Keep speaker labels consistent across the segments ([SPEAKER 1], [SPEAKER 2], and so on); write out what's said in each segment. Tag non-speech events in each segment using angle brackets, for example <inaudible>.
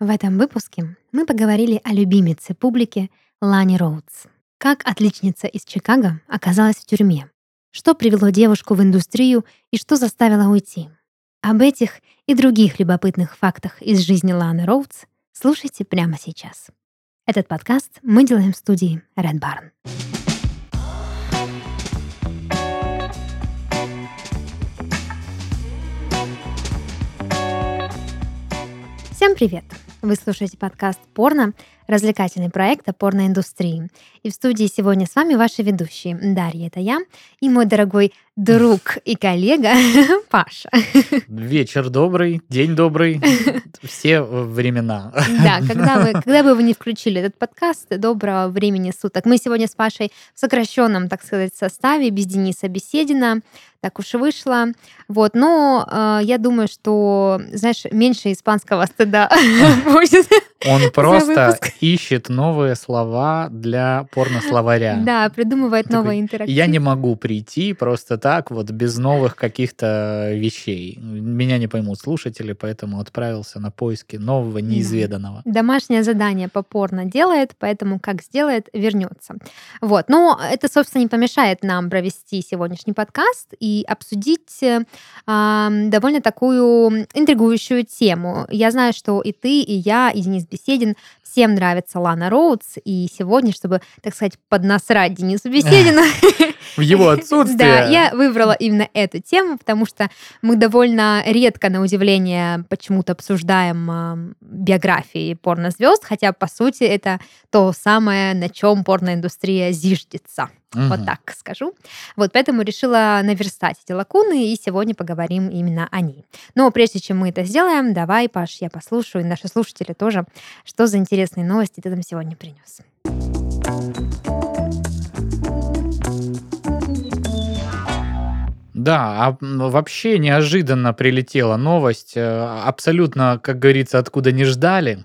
[SPEAKER 1] В этом выпуске мы поговорили о любимице публики Лане Роудс. Как отличница из Чикаго оказалась в тюрьме, что привело девушку в индустрию и что заставило уйти. Об этих и других любопытных фактах из жизни Ланы Роудс слушайте прямо сейчас. Этот подкаст мы делаем в студии Red Barn. Всем привет! Вы слушаете подкаст «Порно», развлекательный проект о порноиндустрии. И в студии сегодня с вами ваши ведущие. Дарья, это я, и мой дорогой друг и коллега <laughs> Паша.
[SPEAKER 2] Вечер добрый, день добрый, <laughs> все времена.
[SPEAKER 1] Да, когда вы, когда бы вы не включили этот подкаст, доброго времени суток. Мы сегодня с Пашей в сокращенном, так сказать, составе, без Дениса Беседина, так уж и вышло. Вот, но э, я думаю, что, знаешь, меньше испанского стыда <laughs> будет.
[SPEAKER 2] Он просто ищет новые слова для порнословаря. <laughs>
[SPEAKER 1] Да, придумывает новые интерактивы.
[SPEAKER 2] Я не могу прийти просто так, вот без новых каких-то вещей. Меня не поймут слушатели, поэтому отправился на поиски нового, неизведанного.
[SPEAKER 1] Домашнее задание по порно делает, поэтому как сделает, вернется. Вот, но это, собственно, не помешает нам провести сегодняшний подкаст и обсудить э, довольно такую интригующую тему. Я знаю, что и ты, и я, и Денис Беседин всем нравится Лана Роудс, и сегодня, чтобы, так сказать, поднасрать Денису Беседину... <laughs>
[SPEAKER 2] В его отсутствие.
[SPEAKER 1] Да, я выбрала именно эту тему, потому что мы довольно редко, на удивление, почему-то обсуждаем биографии порнозвезд, хотя, по сути, это то самое, на чем порноиндустрия зиждется. Угу. Вот так скажу. Вот поэтому решила наверстать эти лакуны, и сегодня поговорим именно о ней. Но прежде чем мы это сделаем, давай, Паш, я послушаю, и наши слушатели тоже, что за интересные новости ты нам сегодня принес.
[SPEAKER 2] Да, а вообще неожиданно прилетела новость, э, абсолютно, как говорится, откуда не ждали.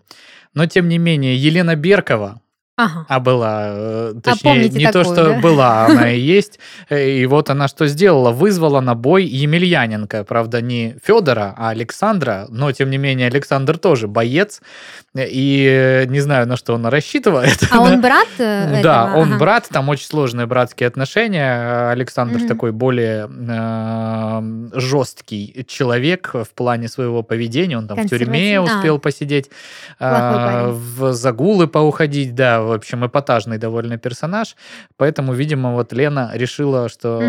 [SPEAKER 2] Но тем не менее, Елена Беркова,
[SPEAKER 1] Ага.
[SPEAKER 2] А была, э, а точнее, а не такую, то, что да? была, она и <laughs> есть. Э, и вот она что сделала? Вызвала на бой Емельяненко. Правда, не Федора, а Александра. Но, тем не менее, Александр тоже боец. И не знаю, на что он рассчитывает.
[SPEAKER 1] А он <laughs> брат этого?
[SPEAKER 2] Да, он ага. брат. Там очень сложные братские отношения. Александр угу. такой более э, жесткий человек в плане своего поведения. Он там в тюрьме успел а. посидеть, э, в загулы поуходить, да, в общем, эпатажный довольно персонаж, поэтому, видимо, вот Лена решила, что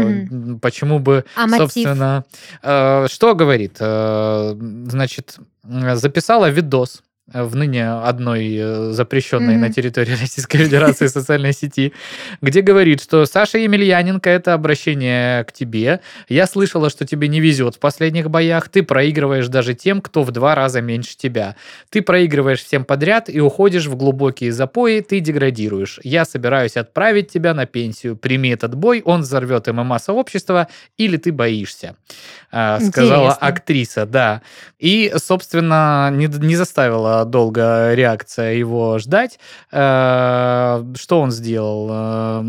[SPEAKER 2] почему бы, а собственно, э, что говорит, э, значит, записала видос в ныне одной э, запрещенной mm-hmm. на территории <laughs> Российской Федерации социальной сети, где говорит, что Саша Емельяненко, это обращение к тебе. Я слышала, что тебе не везет в последних боях. Ты проигрываешь даже тем, кто в два раза меньше тебя. Ты проигрываешь всем подряд и уходишь в глубокие запои, ты деградируешь. Я собираюсь отправить тебя на пенсию. Прими этот бой, он взорвет ММА-сообщество, или ты боишься. А, сказала Интересно. актриса, да. И, собственно, не, не заставила долго реакция его ждать. Э, что он сделал? Э,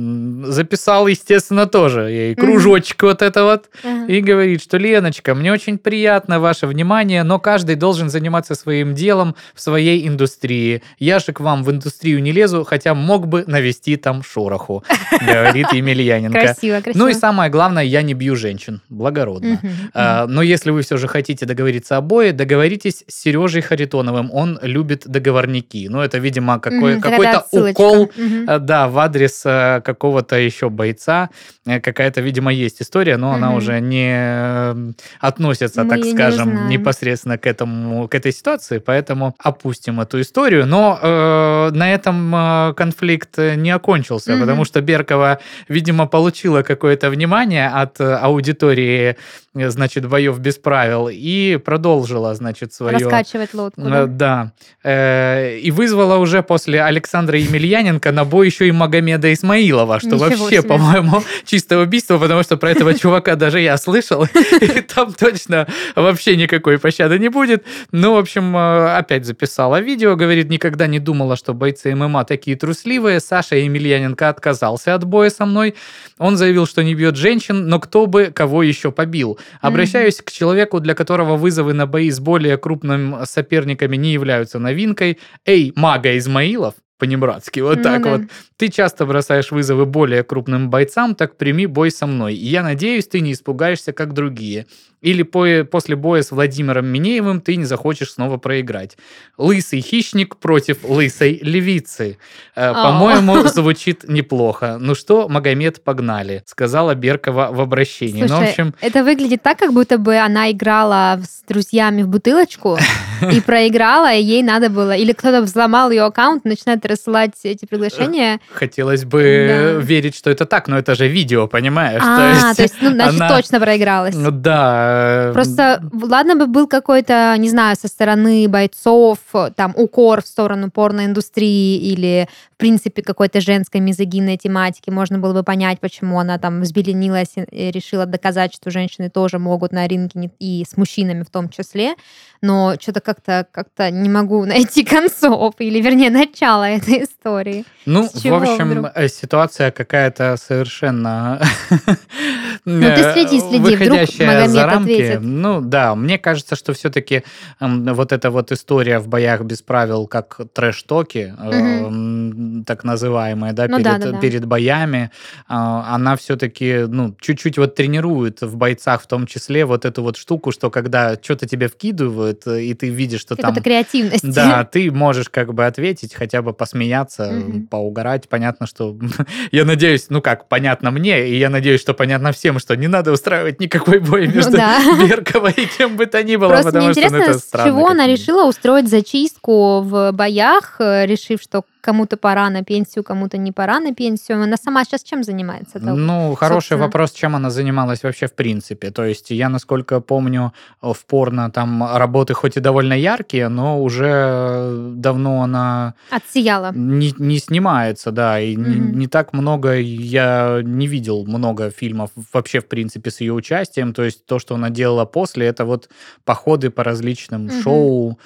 [SPEAKER 2] записал, естественно, тоже ей кружочек вот это вот и говорит, что Леночка, мне очень приятно ваше внимание, но каждый должен заниматься своим делом в своей индустрии. Я же к вам в индустрию не лезу, хотя мог бы навести там шороху, <laughs> говорит Емельяненко.
[SPEAKER 1] Красиво, красиво.
[SPEAKER 2] Ну и самое главное, я не бью женщин. Благородно. Uh-huh. Но если вы все же хотите договориться обои, договоритесь с Сережей Харитоновым. Он любит договорники. Ну, это, видимо, какой, mm, какой-то укол, mm-hmm. да, в адрес э, какого-то еще бойца. Э, какая-то, видимо, есть история, но mm-hmm. она уже не относится, Мы так скажем, не непосредственно к этому, к этой ситуации, поэтому опустим эту историю. Но э, на этом конфликт не окончился, mm-hmm. потому что Беркова, видимо, получила какое-то внимание от аудитории, значит, боев без правил и продолжила, значит, свое...
[SPEAKER 1] Раскачивать лодку. Да.
[SPEAKER 2] да Э, и вызвала уже после Александра Емельяненко на бой еще и Магомеда Исмаилова, что Ничего вообще, по-моему, чистое убийство, потому что про этого <laughs> чувака даже я слышал, <laughs> и там точно вообще никакой пощады не будет. Ну, в общем, э, опять записала видео, говорит, никогда не думала, что бойцы ММА такие трусливые. Саша Емельяненко отказался от боя со мной. Он заявил, что не бьет женщин, но кто бы кого еще побил. Обращаюсь к человеку, для которого вызовы на бои с более крупными соперниками не являются являются новинкой. Эй, мага Измаилов, по-небратски, вот ну, так да. вот. Ты часто бросаешь вызовы более крупным бойцам, так прими бой со мной. И я надеюсь, ты не испугаешься, как другие. Или по, после боя с Владимиром Минеевым ты не захочешь снова проиграть. Лысый хищник против лысой левицы. Э, по-моему, <laughs> звучит неплохо. Ну что, Магомед, погнали, сказала Беркова в обращении.
[SPEAKER 1] Слушай, ну, в общем... это выглядит так, как будто бы она играла с друзьями в бутылочку <laughs> и проиграла, и ей надо было... Или кто-то взломал ее аккаунт, начинает рассылать эти приглашения.
[SPEAKER 2] Хотелось бы верить, что это так, но это же видео, понимаешь?
[SPEAKER 1] А, то есть, ну, значит, точно проигралась.
[SPEAKER 2] Ну да,
[SPEAKER 1] Э, Просто, ладно бы был какой-то, не знаю, со стороны бойцов, там, укор в сторону порноиндустрии или, в принципе, какой-то женской мизогинной тематики, можно было бы понять, почему она там взбеленилась и решила доказать, что женщины тоже могут на ринге и с мужчинами в том числе, но что-то как-то как не могу <laughs> найти концов, или, вернее, начало этой истории.
[SPEAKER 2] Ну, в общем, вдруг? Э, ситуация какая-то совершенно <laughs>
[SPEAKER 1] Ну, ты следи, следи, вдруг Магомед ответит.
[SPEAKER 2] Ну, да, мне кажется, что все-таки вот эта вот история в боях без правил, как трэш-токи, угу. так называемая, да, ну, перед, да, да, да. перед боями, а, она все-таки, ну, чуть-чуть вот тренирует в бойцах в том числе вот эту вот штуку, что когда что-то тебе вкидывают, и ты видишь, что там...
[SPEAKER 1] Это креативность.
[SPEAKER 2] Да, ты можешь как бы ответить, хотя бы посмеяться, угу. поугарать. Понятно, что... <laughs> я надеюсь, ну как, понятно мне, и я надеюсь, что понятно всем, что не надо устраивать никакой бой ну между ну, да. <laughs> Берковой и кем бы то ни было,
[SPEAKER 1] Просто потому что ну, это странно. с чего она решила устроить зачистку в боях, решив, что кому-то пора на пенсию, кому-то не пора на пенсию. Она сама сейчас чем занимается?
[SPEAKER 2] -то, ну, хороший собственно? вопрос, чем она занималась вообще в принципе. То есть я, насколько помню, в порно там работы хоть и довольно яркие, но уже давно она...
[SPEAKER 1] Отсияла.
[SPEAKER 2] Не, не снимается, да, и mm-hmm. не, не так много, я не видел много фильмов вообще, в принципе, с ее участием. То есть то, что она делала после, это вот походы по различным mm-hmm. шоу,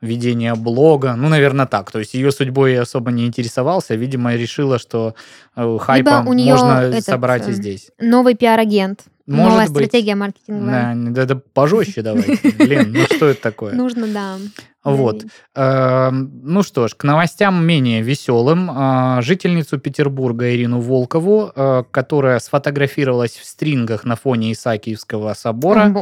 [SPEAKER 2] ведение блога. Ну, наверное, так. То есть ее судьбой я особо не интересовался. Видимо, решила, что э, хайпа можно этот, собрать и э, здесь.
[SPEAKER 1] Новый пиар-агент.
[SPEAKER 2] Может
[SPEAKER 1] Новая
[SPEAKER 2] быть.
[SPEAKER 1] стратегия маркетинговая.
[SPEAKER 2] Да, да, да пожестче давай. <laughs> Блин, ну что это такое?
[SPEAKER 1] Нужно, да.
[SPEAKER 2] Вот. Эм, ну что ж, к новостям менее веселым. А, жительницу Петербурга Ирину Волкову, э, которая сфотографировалась в стрингах на фоне Исаакиевского собора,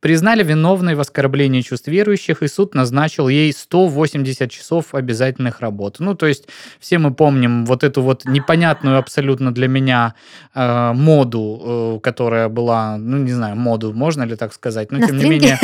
[SPEAKER 2] признали виновной в оскорблении чувств верующих, и суд назначил ей 180 часов обязательных работ. Ну, то есть все мы помним вот эту вот непонятную абсолютно для меня э, моду, э, которая была, ну, не знаю, моду, можно ли так сказать, но
[SPEAKER 1] на
[SPEAKER 2] тем
[SPEAKER 1] стринге?
[SPEAKER 2] не менее...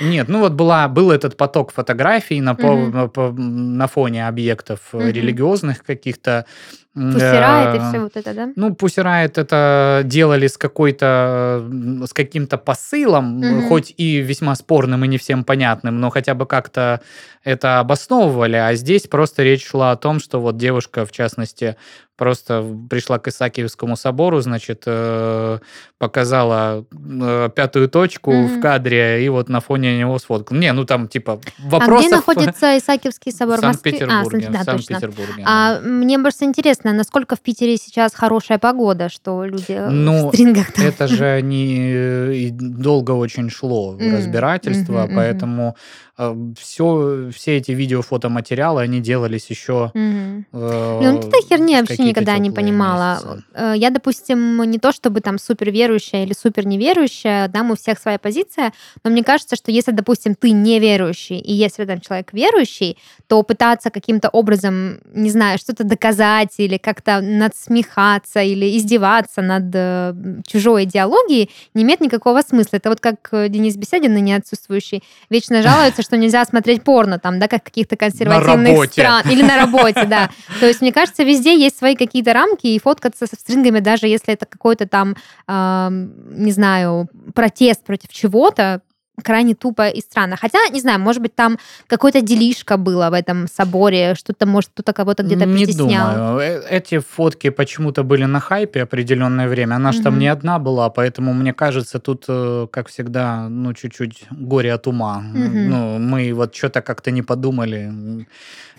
[SPEAKER 2] Нет, ну вот была, был этот поток фотографий на, mm-hmm. по, на фоне объектов mm-hmm. религиозных каких-то.
[SPEAKER 1] Пусирает и все вот это, да?
[SPEAKER 2] Ну, Пусирает это делали с какой-то, с каким-то посылом, mm-hmm. хоть и весьма спорным и не всем понятным, но хотя бы как-то это обосновывали, а здесь просто речь шла о том, что вот девушка, в частности, просто пришла к Исаакиевскому собору, значит, э, показала э, пятую точку mm-hmm. в кадре и вот на фоне него сфоткала. Не, ну там типа вопросов...
[SPEAKER 1] А где находится <laughs> Исаакиевский собор?
[SPEAKER 2] В Санкт-Петербурге. А,
[SPEAKER 1] да,
[SPEAKER 2] Санкт-Петербурге.
[SPEAKER 1] А мне просто интересно, насколько в Питере сейчас хорошая погода, что люди
[SPEAKER 2] ну,
[SPEAKER 1] в стрингах там...
[SPEAKER 2] это же <laughs> не долго очень шло mm-hmm. разбирательство, mm-hmm. поэтому все, все эти видео, фотоматериалы, они делались еще...
[SPEAKER 1] Mm-hmm. Э, ну, это херня вообще никогда не понимала. Месяцы. Э, я, допустим, не то чтобы там супер верующая или супер неверующая, да, у всех своя позиция, но мне кажется, что если, допустим, ты неверующий, и если там человек верующий, то пытаться каким-то образом, не знаю, что-то доказать или как-то надсмехаться или издеваться над э, чужой идеологией не имеет никакого смысла. Это вот как Денис Беседин, ныне отсутствующий, вечно жалуется, что нельзя смотреть порно там, да, как каких-то консервативных стран. Или на работе, да. <laughs> То есть, мне кажется, везде есть свои какие-то рамки, и фоткаться со стрингами, даже если это какой-то там, не знаю, протест против чего-то, крайне тупо и странно. Хотя, не знаю, может быть, там какое-то делишка было в этом соборе, что-то, может, кто-то кого-то где-то
[SPEAKER 2] не
[SPEAKER 1] притеснял.
[SPEAKER 2] Не думаю. Э, эти фотки почему-то были на хайпе определенное время. Она же mm-hmm. там не одна была, поэтому, мне кажется, тут, э, как всегда, ну, чуть-чуть горе от ума. Mm-hmm. Ну, мы вот что-то как-то не подумали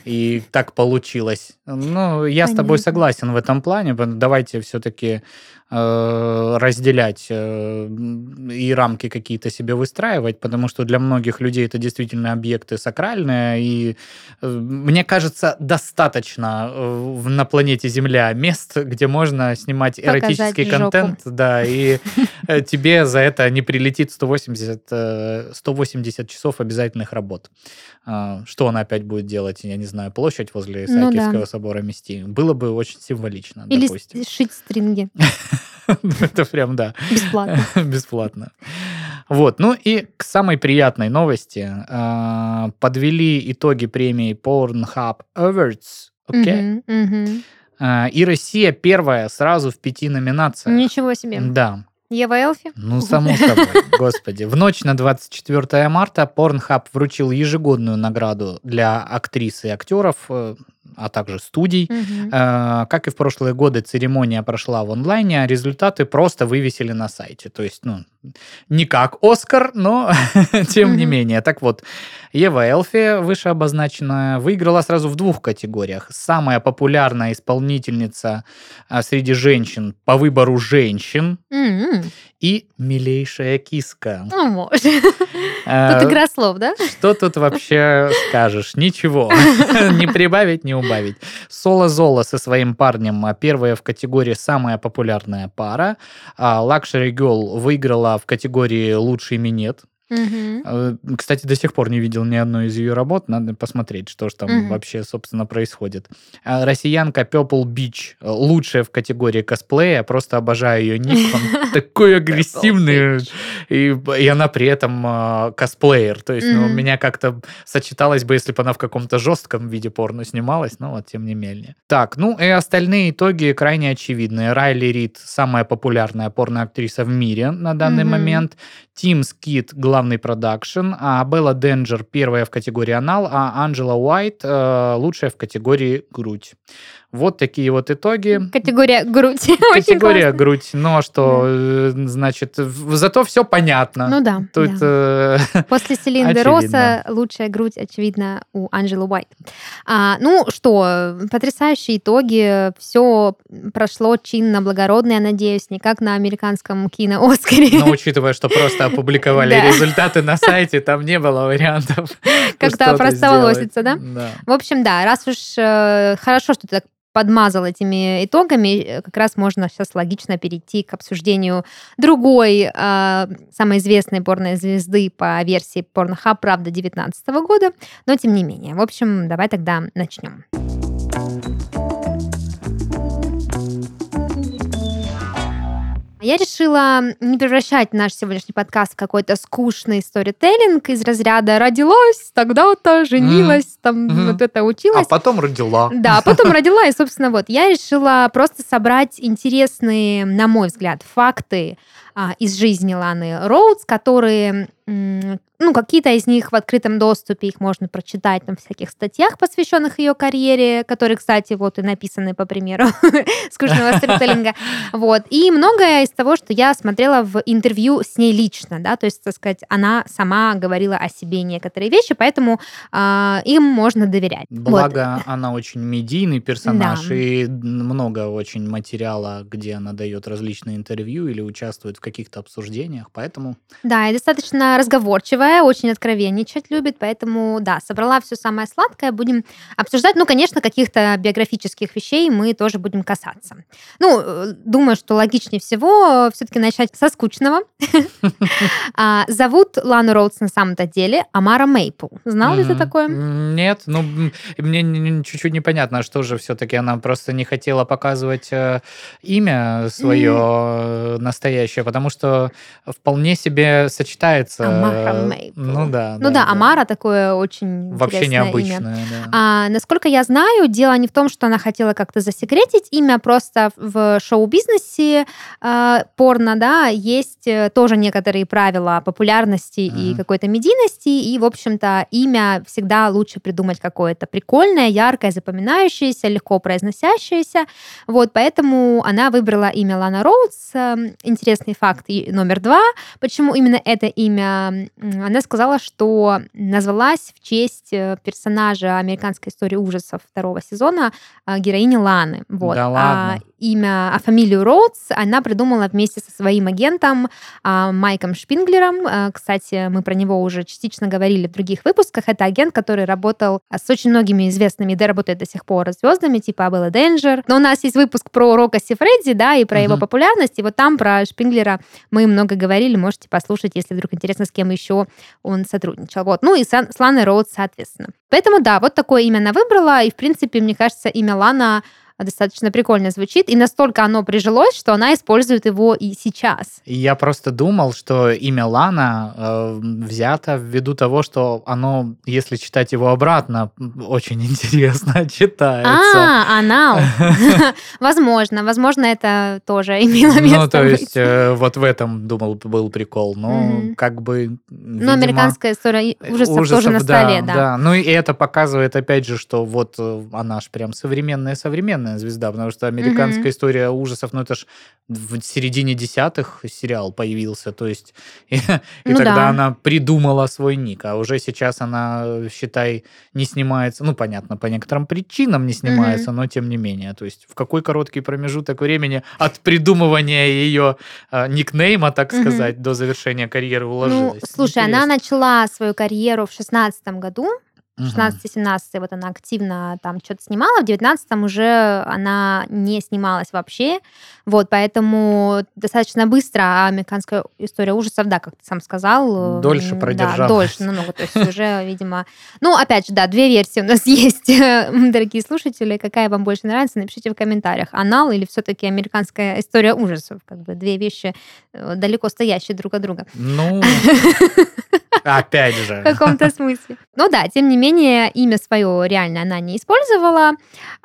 [SPEAKER 2] и так получилось. Ну, я Понятно. с тобой согласен в этом плане. Давайте все-таки Э, разделять э, и рамки какие-то себе выстраивать, потому что для многих людей это действительно объекты сакральные, и э, мне кажется, достаточно на планете Земля мест, где можно снимать Показать эротический жопу. контент, да, и тебе за это не прилетит 180, 180 часов обязательных работ. Что она опять будет делать, я не знаю, площадь возле Исаакиевского ну, да. собора мести. Было бы очень символично,
[SPEAKER 1] Или
[SPEAKER 2] допустим.
[SPEAKER 1] шить стринги. <laughs> <laughs>
[SPEAKER 2] Это прям, да.
[SPEAKER 1] Бесплатно. <laughs>
[SPEAKER 2] Бесплатно. Вот, ну и к самой приятной новости. А, подвели итоги премии Pornhub Awards. Окей? А, и Россия первая сразу в пяти номинациях.
[SPEAKER 1] Ничего себе.
[SPEAKER 2] Да.
[SPEAKER 1] Ева Элфи?
[SPEAKER 2] Ну, само собой, <laughs> господи. В ночь на 24 марта Pornhub вручил ежегодную награду для актрис и актеров э, а также студий. Угу. Как и в прошлые годы, церемония прошла в онлайне, а результаты просто вывесили на сайте. То есть, ну, не как Оскар, но <laughs> тем угу. не менее. Так вот, Ева Элфи, выше обозначенная, выиграла сразу в двух категориях. Самая популярная исполнительница а, среди женщин по выбору женщин угу. И милейшая киска.
[SPEAKER 1] О, может. Тут игра слов, да?
[SPEAKER 2] Что тут вообще скажешь? Ничего. <laughs> Не прибавить, не убавить. Соло Зола со своим парнем первая в категории самая популярная пара. А Luxury Girl выиграла в категории лучший минет. Угу. Кстати, до сих пор не видел ни одной из ее работ. Надо посмотреть, что же там угу. вообще, собственно, происходит. А россиянка Purple Bitch, лучшая в категории косплея. Просто обожаю ее ник. Он <laughs> такой агрессивный. И, и она при этом э, косплеер. То есть, ну, у меня как-то сочеталось бы, если бы она в каком-то жестком виде порно снималась. Но вот, тем не менее. Так, ну и остальные итоги крайне очевидные. Райли Рид самая популярная порноактриса в мире на данный момент. Team Skeet главный продакшн, а Белла Денджер первая в категории анал, а Анджела Уайт лучшая в категории грудь. Вот такие вот итоги.
[SPEAKER 1] Категория грудь. <laughs>
[SPEAKER 2] Категория грудь. Но что, да. значит, зато все понятно.
[SPEAKER 1] Ну да.
[SPEAKER 2] Тут
[SPEAKER 1] да. Э, <laughs> После Селинды Росса лучшая грудь, очевидно, у Анджелы Уайт. А, ну что, потрясающие итоги. Все прошло чинно, благородно, я надеюсь, не как на американском кино-Оскаре.
[SPEAKER 2] Но учитывая, что просто <laughs> опубликовали результаты на сайте, там не было вариантов.
[SPEAKER 1] Как-то простоволоситься, да? Да. В общем, да, раз уж э, хорошо, что ты так подмазал этими итогами, э, как раз можно сейчас логично перейти к обсуждению другой э, самой известной порной звезды по версии Pornhub, правда, 2019 года, но тем не менее. В общем, давай тогда начнем. Я решила не превращать наш сегодняшний подкаст в какой-то скучный сторителлинг из разряда «родилась, тогда-то, женилась, mm-hmm. там mm-hmm. вот это училась».
[SPEAKER 2] А потом родила.
[SPEAKER 1] Да, а потом <laughs> родила, и, собственно, вот я решила просто собрать интересные, на мой взгляд, факты а, из жизни Ланы Роудс, которые ну, какие-то из них в открытом доступе, их можно прочитать на всяких статьях, посвященных ее карьере, которые, кстати, вот и написаны по примеру <laughs> скучного сторителлинга. <laughs> Вот. И многое из того, что я смотрела в интервью с ней лично, да, то есть, так сказать, она сама говорила о себе некоторые вещи, поэтому э, им можно доверять.
[SPEAKER 2] Благо, вот. она очень медийный персонаж, да. и много очень материала, где она дает различные интервью или участвует в каких-то обсуждениях, поэтому...
[SPEAKER 1] Да, и достаточно разговорчивая, очень откровенничать любит, поэтому, да, собрала все самое сладкое, будем обсуждать. Ну, конечно, каких-то биографических вещей мы тоже будем касаться. Ну, э, думаю, что логичнее всего все-таки начать со скучного. <laughs> А, зовут Лану Роудс на самом-то деле Амара Мейпл. Знал ли ты такое?
[SPEAKER 2] Нет, ну, мне чуть-чуть непонятно, что же все-таки она просто не хотела показывать э, имя свое э, настоящее, потому что вполне себе сочетается
[SPEAKER 1] Амара Мейпл.
[SPEAKER 2] Ну да.
[SPEAKER 1] Ну да, да, Амара такое очень
[SPEAKER 2] Вообще необычное,
[SPEAKER 1] имя.
[SPEAKER 2] да.
[SPEAKER 1] А, насколько я знаю, дело не в том, что она хотела как-то засекретить имя, просто в шоу-бизнесе э, порно, да, есть э, тоже некоторые правила популярности mm-hmm. и какой-то медийности, и, в общем-то, имя всегда лучше придумать какое-то прикольное, яркое, запоминающееся, легко произносящееся. Вот, поэтому она выбрала имя Лана Роудс. Эм, интересный факт номер два. Почему именно это имя она сказала, что назвалась в честь э, персонажа американской истории ужасов второго сезона а, героини Ланы. Вот.
[SPEAKER 2] Да ладно.
[SPEAKER 1] А имя, а фамилию Роудс она придумала вместе со своим агентом а, Майком Шпинглером. А, кстати, мы про него уже частично говорили в других выпусках. Это агент, который работал с очень многими известными, да, работает до сих пор звездами, типа Абелла Денджер. Но у нас есть выпуск про Рока Сифредди, да, и про uh-huh. его популярность. И вот там про Шпинглера мы много говорили. Можете послушать, если вдруг интересно, с кем еще он сотрудничал. Вот. Ну и с, с Ланой Роудс, соответственно. Поэтому, да, вот такое имя она выбрала. И, в принципе, мне кажется, имя Лана достаточно прикольно звучит, и настолько оно прижилось, что она использует его и сейчас.
[SPEAKER 2] Я просто думал, что имя Лана э, взято ввиду того, что оно, если читать его обратно, очень <laughs> интересно читается.
[SPEAKER 1] А, анал. <laughs> Возможно, возможно, это тоже <laughs> имело место
[SPEAKER 2] Ну, то есть, э, вот в этом, думал, был прикол. Но как бы...
[SPEAKER 1] Ну, американская история ужасов тоже на столе, да.
[SPEAKER 2] Ну, и это показывает, опять же, что вот э, она ж прям современная-современная современная звезда, потому что американская угу. история ужасов, ну это ж в середине десятых сериал появился, то есть <laughs> и, и ну, тогда да. она придумала свой ник, а уже сейчас она, считай, не снимается, ну понятно, по некоторым причинам не снимается, угу. но тем не менее, то есть в какой короткий промежуток времени от придумывания ее э, никнейма, так угу. сказать, до завершения карьеры уложилась.
[SPEAKER 1] Ну, слушай, Интересно. она начала свою карьеру в шестнадцатом году, 16-17 вот она активно там что-то снимала, в 19-м уже она не снималась вообще, вот, поэтому достаточно быстро американская история ужасов, да, как ты сам сказал.
[SPEAKER 2] Дольше продержалась. Да,
[SPEAKER 1] дольше, намного, то есть уже, видимо... Ну, опять же, да, две версии у нас <laughs> есть, дорогие слушатели, какая вам больше нравится, напишите в комментариях, анал или все-таки американская история ужасов, как бы две вещи э, далеко стоящие друг от друга.
[SPEAKER 2] Ну, <laughs> опять <laughs> же.
[SPEAKER 1] В каком-то смысле. Ну да, тем не менее, имя свое реально она не использовала,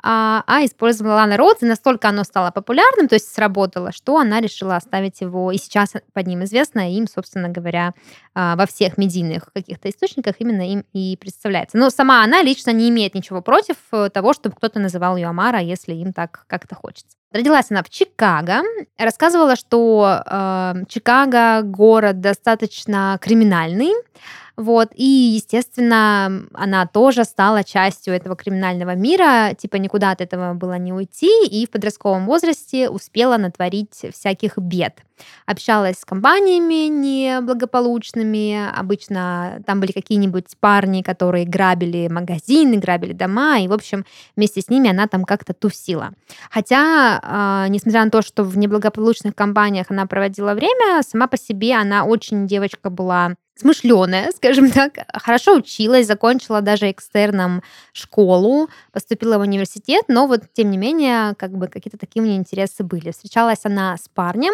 [SPEAKER 1] а, а использовала Лана Роудс, и настолько оно стало популярным, то есть сработало, что она решила оставить его, и сейчас под ним известно, им, собственно говоря, а, во всех медийных каких-то источниках именно им и представляется. Но сама она лично не имеет ничего против э, того, чтобы кто-то называл ее Амара, если им так как-то хочется. Родилась она в Чикаго. Рассказывала, что э, Чикаго город достаточно криминальный. Вот, и, естественно, она тоже стала частью этого криминального мира, типа никуда от этого было не уйти, и в подростковом возрасте успела натворить всяких бед. Общалась с компаниями неблагополучными, обычно там были какие-нибудь парни, которые грабили магазины, грабили дома, и, в общем, вместе с ними она там как-то тусила. Хотя, э, несмотря на то, что в неблагополучных компаниях она проводила время, сама по себе она очень девочка была смышленая, <laughs> скажем так, хорошо училась, закончила даже экстерном школу, поступила в университет, но вот тем не менее как бы какие-то такие у нее интересы были. Встречалась она с парнем,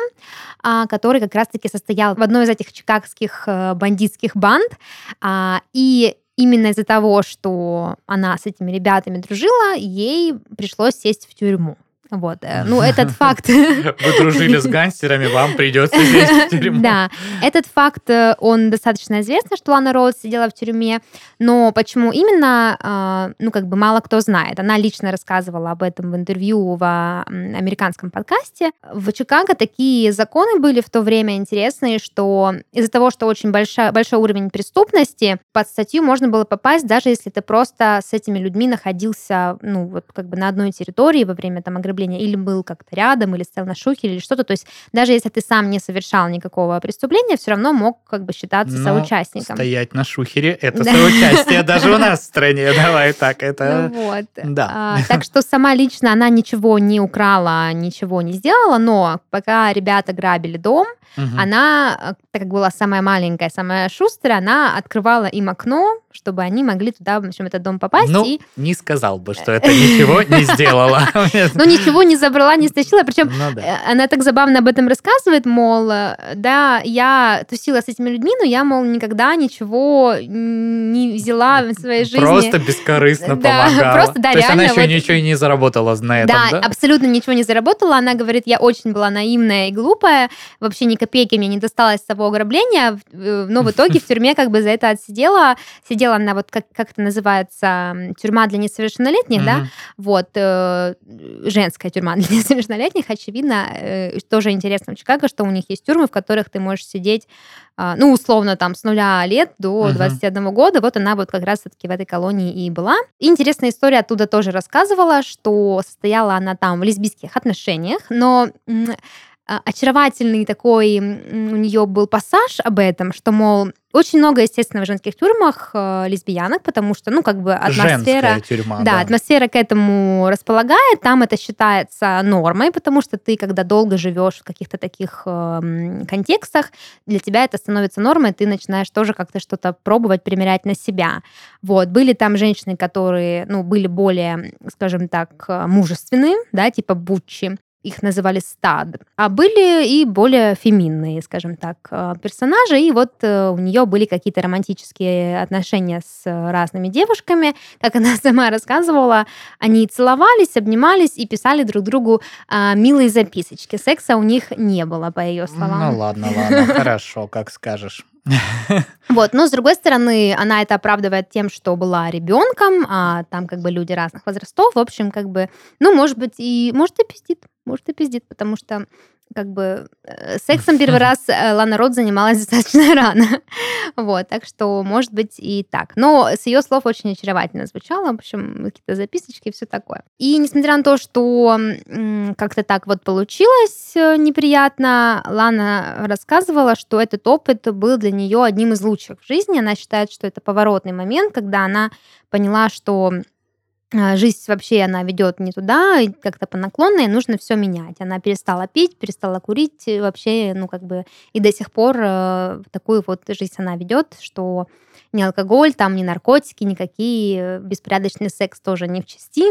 [SPEAKER 1] а, который как раз-таки состоял в одной из этих чикагских э, бандитских банд, а, и именно из-за того, что она с этими ребятами дружила, ей пришлось сесть в тюрьму. Вот, э, <laughs> ну этот факт... <laughs>
[SPEAKER 2] Вы дружили с <laughs> гангстерами, вам придется сесть в тюрьму.
[SPEAKER 1] Да, этот факт, э, он достаточно известно, что Лана Роуз сидела в тюрьме, но почему именно, а, ну как бы мало кто знает. Она лично рассказывала об этом в интервью в американском подкасте. В Чикаго такие законы были в то время интересные, что из-за того, что очень большой, большой уровень преступности, под статью можно было попасть, даже если ты просто с этими людьми находился, ну вот как бы на одной территории во время там ограбления преступления, или был как-то рядом, или стоял на шухере, или что-то. То есть даже если ты сам не совершал никакого преступления, все равно мог как бы считаться Но соучастником.
[SPEAKER 2] стоять на шухере — это соучастие <laughs> даже у нас в стране. Давай так, это...
[SPEAKER 1] Ну вот. Да. А, так что сама лично она ничего не украла, ничего не сделала, но пока ребята грабили дом, она, так как была самая маленькая, самая шустрая, она открывала им окно, чтобы они могли туда, в общем, этот дом попасть.
[SPEAKER 2] Ну, и... не сказал бы, что это ничего не <laughs> сделала.
[SPEAKER 1] Ну, ничего не забрала, не стащила. Причем ну э, она так забавно об этом рассказывает, мол, э, да, я тусила с этими людьми, но я, мол, никогда ничего не взяла в своей жизни.
[SPEAKER 2] Просто бескорыстно <laughs> помогала. Просто, да, То есть она еще ничего не заработала на этом,
[SPEAKER 1] да? абсолютно ничего не заработала. Она говорит, я очень была наивная и глупая, вообще ни копейки мне не досталось с того ограбления, э, но в итоге в тюрьме как бы за это отсидела, сидела сидела на вот, как, как это называется, тюрьма для несовершеннолетних, mm-hmm. да, вот, э, женская тюрьма <laughs> для несовершеннолетних, очевидно, э, тоже интересно в Чикаго, что у них есть тюрьмы, в которых ты можешь сидеть, э, ну, условно, там, с нуля лет до mm-hmm. 21 года, вот она вот как раз-таки в этой колонии и была. И интересная история оттуда тоже рассказывала, что состояла она там в лесбийских отношениях, но а, очаровательный такой у нее был пассаж об этом, что, мол, очень много, естественно, в женских тюрьмах э, лесбиянок, потому что, ну, как бы атмосфера...
[SPEAKER 2] Женская тюрьма,
[SPEAKER 1] да, да, атмосфера к этому располагает, там это считается нормой, потому что ты, когда долго живешь в каких-то таких э, контекстах, для тебя это становится нормой, ты начинаешь тоже как-то что-то пробовать, примерять на себя. Вот, были там женщины, которые, ну, были более, скажем так, э, мужественные, да, типа Буччи, их называли стад. А были и более феминные, скажем так, э, персонажи. И вот э, у нее были какие-то романтические отношения с разными девушками. Как она <laughs> сама рассказывала, они целовались, обнимались и писали друг другу милые записочки. Секса у них не было, по ее словам.
[SPEAKER 2] Ну ладно, ладно, хорошо, как скажешь. <laughs>
[SPEAKER 1] Вот, но с другой стороны, она это оправдывает тем, что была ребенком, а там как бы люди разных возрастов, в общем, как бы, ну, может быть, и, может, и пиздит, может, и пиздит, потому что как бы э, сексом первый раз э, Лана Рот занималась <laughs> достаточно рано. Вот, так что, может быть, и так. Но с ее слов очень очаровательно звучало, в общем, какие-то записочки и все такое. И несмотря на то, что как-то так вот получилось э, неприятно, Лана рассказывала, что этот опыт был для нее одним из лучших в жизни. Она считает, что это поворотный момент, когда она поняла, что жизнь вообще она ведет не туда, как-то по наклонной, нужно все менять. Она перестала пить, перестала курить, вообще, ну, как бы, и до сих пор э, такую вот жизнь она ведет, что ни алкоголь, там, ни наркотики, никакие, беспорядочный секс тоже не в части.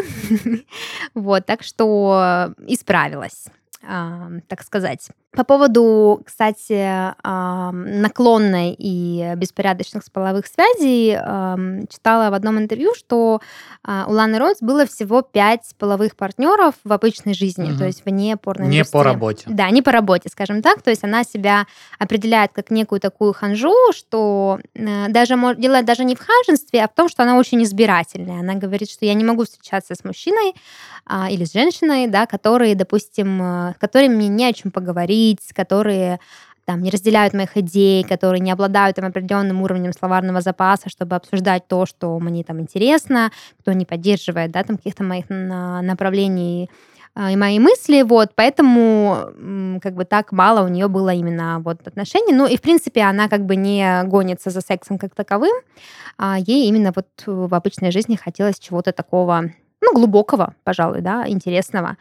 [SPEAKER 1] <laughs> Вот, так что исправилась, так сказать. По поводу, кстати, наклонной и беспорядочных половых связей, читала в одном интервью, что а, у Ланы Роуз было всего пять половых партнеров в обычной жизни, угу. то есть вне порноиндустрии.
[SPEAKER 2] Не по работе.
[SPEAKER 1] Да, не по работе, скажем так. То есть она себя определяет как некую такую ханжу, что э, даже делает даже не в ханжестве, а в том, что она очень избирательная. Она говорит, что я не могу встречаться с мужчиной а, или с женщиной, да, которые, допустим, э, с которыми мне не о чем поговорить, которые там, не разделяют моих идей, которые не обладают там, определенным уровнем словарного запаса, чтобы обсуждать то, что мне там интересно, кто не поддерживает да, там, каких-то моих направлений а, и мои мысли, вот, поэтому как бы так мало у нее было именно вот отношений, ну и в принципе она как бы не гонится за сексом как таковым, а ей именно вот в обычной жизни хотелось чего-то такого, ну глубокого, пожалуй, да, интересного,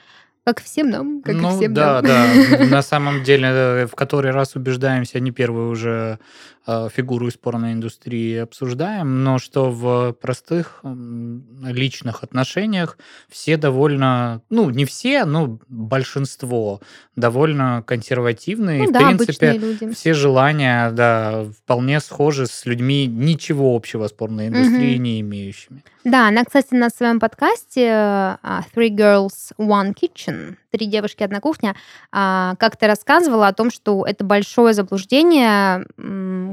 [SPEAKER 1] как всем нам, как
[SPEAKER 2] ну,
[SPEAKER 1] и всем
[SPEAKER 2] да,
[SPEAKER 1] нам.
[SPEAKER 2] Да, <laughs> на самом деле, э, в который раз убеждаемся, не первый уже фигуру из порноиндустрии обсуждаем, но что в простых личных отношениях все довольно, ну, не все, но большинство довольно консервативные. Ну,
[SPEAKER 1] в да, принципе,
[SPEAKER 2] все желания, да, вполне схожи с людьми ничего общего с порноиндустрией угу. не имеющими.
[SPEAKER 1] Да, она, кстати, на своем подкасте uh, Three Girls, One Kitchen «Три девушки, одна кухня», а, как-то рассказывала о том, что это большое заблуждение,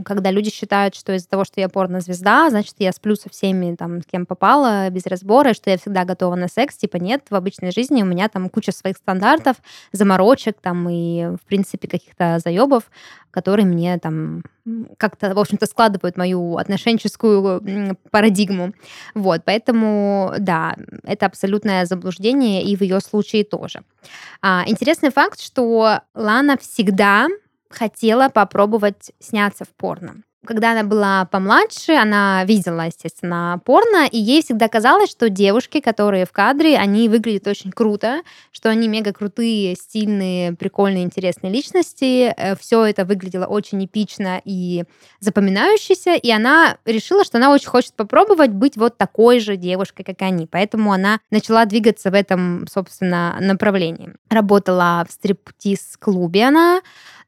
[SPEAKER 1] когда люди считают, что из-за того, что я порнозвезда, значит, я сплю со всеми, там, с кем попала, без разбора, что я всегда готова на секс. Типа нет, в обычной жизни у меня там куча своих стандартов, заморочек там и, в принципе, каких-то заебов, которые мне там как-то, в общем-то, складывают мою отношенческую парадигму. Вот, поэтому, да, это абсолютное заблуждение, и в ее случае тоже. А, интересный факт, что Лана всегда хотела попробовать сняться в порно когда она была помладше, она видела, естественно, порно, и ей всегда казалось, что девушки, которые в кадре, они выглядят очень круто, что они мега крутые, стильные, прикольные, интересные личности. Э, Все это выглядело очень эпично и запоминающееся, и она решила, что она очень хочет попробовать быть вот такой же девушкой, как они. Поэтому она начала двигаться в этом, собственно, направлении. Работала в стриптиз-клубе она,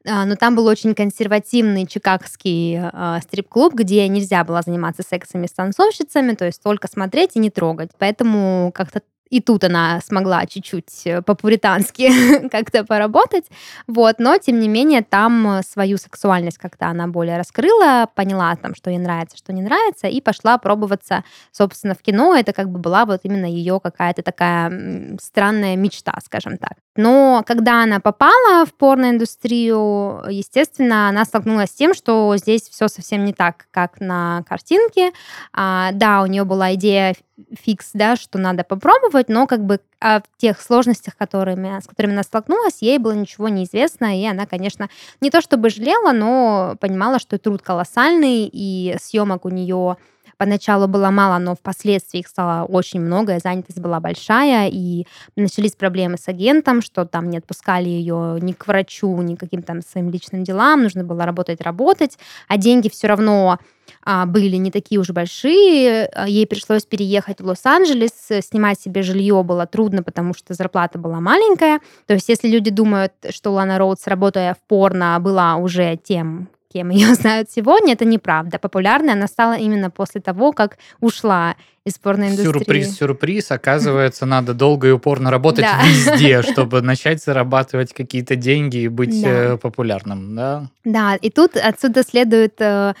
[SPEAKER 1] но там был очень консервативный чикагский э, стрип-клуб, где нельзя было заниматься сексами с танцовщицами, то есть только смотреть и не трогать. Поэтому как-то и тут она смогла чуть-чуть э, по-пуритански <laughs> как-то поработать, вот, но, тем не менее, там свою сексуальность как-то она более раскрыла, поняла там, что ей нравится, что не нравится, и пошла пробоваться, собственно, в кино. Это как бы была вот именно ее какая-то такая странная мечта, скажем так. Но когда она попала в порноиндустрию, естественно, она столкнулась с тем, что здесь все совсем не так, как на картинке. А, да, у нее была идея фикс, да, что надо попробовать, но как бы о тех сложностях, которыми, с которыми она столкнулась, ей было ничего неизвестно, и она, конечно, не то чтобы жалела, но понимала, что труд колоссальный, и съемок у нее Поначалу было мало, но впоследствии их стало очень много, занятость была большая, и начались проблемы с агентом, что там не отпускали ее ни к врачу, ни к каким-то своим личным делам, нужно было работать, работать, а деньги все равно а, были не такие уж большие. Ей пришлось переехать в Лос-Анджелес, снимать себе жилье было трудно, потому что зарплата была маленькая. То есть, если люди думают, что Лана Роудс, работая в порно, была уже тем, кем ее <laughs> знают сегодня, это неправда. Популярной она стала именно после того, как ушла из порноиндустрии.
[SPEAKER 2] Сюрприз, сюрприз. <laughs> Оказывается, надо долго и упорно работать <laughs> везде, чтобы начать зарабатывать какие-то деньги и быть э, популярным, да?
[SPEAKER 1] Да, и тут отсюда следует э,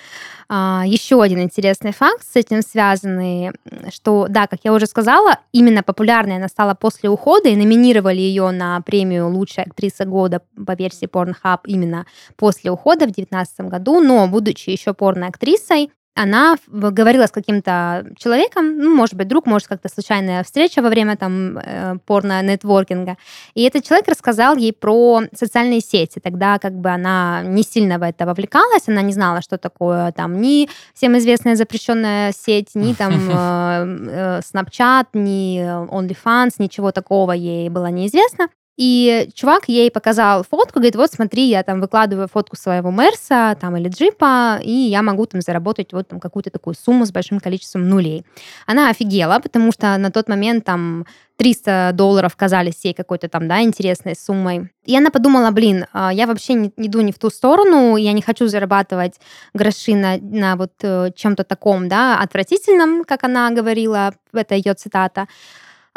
[SPEAKER 1] а, еще один интересный факт с этим связанный, что, да, как я уже сказала, именно популярной она стала после ухода, и номинировали ее на премию «Лучшая актриса года» по версии Pornhub именно после ухода в 2019 году, но, будучи еще порно-актрисой, она говорила с каким-то человеком, ну, может быть, друг, может, как-то случайная встреча во время там э, порно-нетворкинга, и этот человек рассказал ей про социальные сети. Тогда как бы она не сильно в это вовлекалась, она не знала, что такое там ни всем известная запрещенная сеть, ни там <laughs> э, э, Snapchat, ни OnlyFans, ничего такого ей было неизвестно. И чувак ей показал фотку, говорит, вот смотри, я там выкладываю фотку своего Мерса там, или джипа, и я могу там заработать вот там какую-то такую сумму с большим количеством нулей. Она офигела, потому что на тот момент там 300 долларов казались ей какой-то там, да, интересной суммой. И она подумала, блин, а, я вообще не иду не в ту сторону, я не хочу зарабатывать гроши на, на вот э, чем-то таком, да, отвратительном, как она говорила, это ее цитата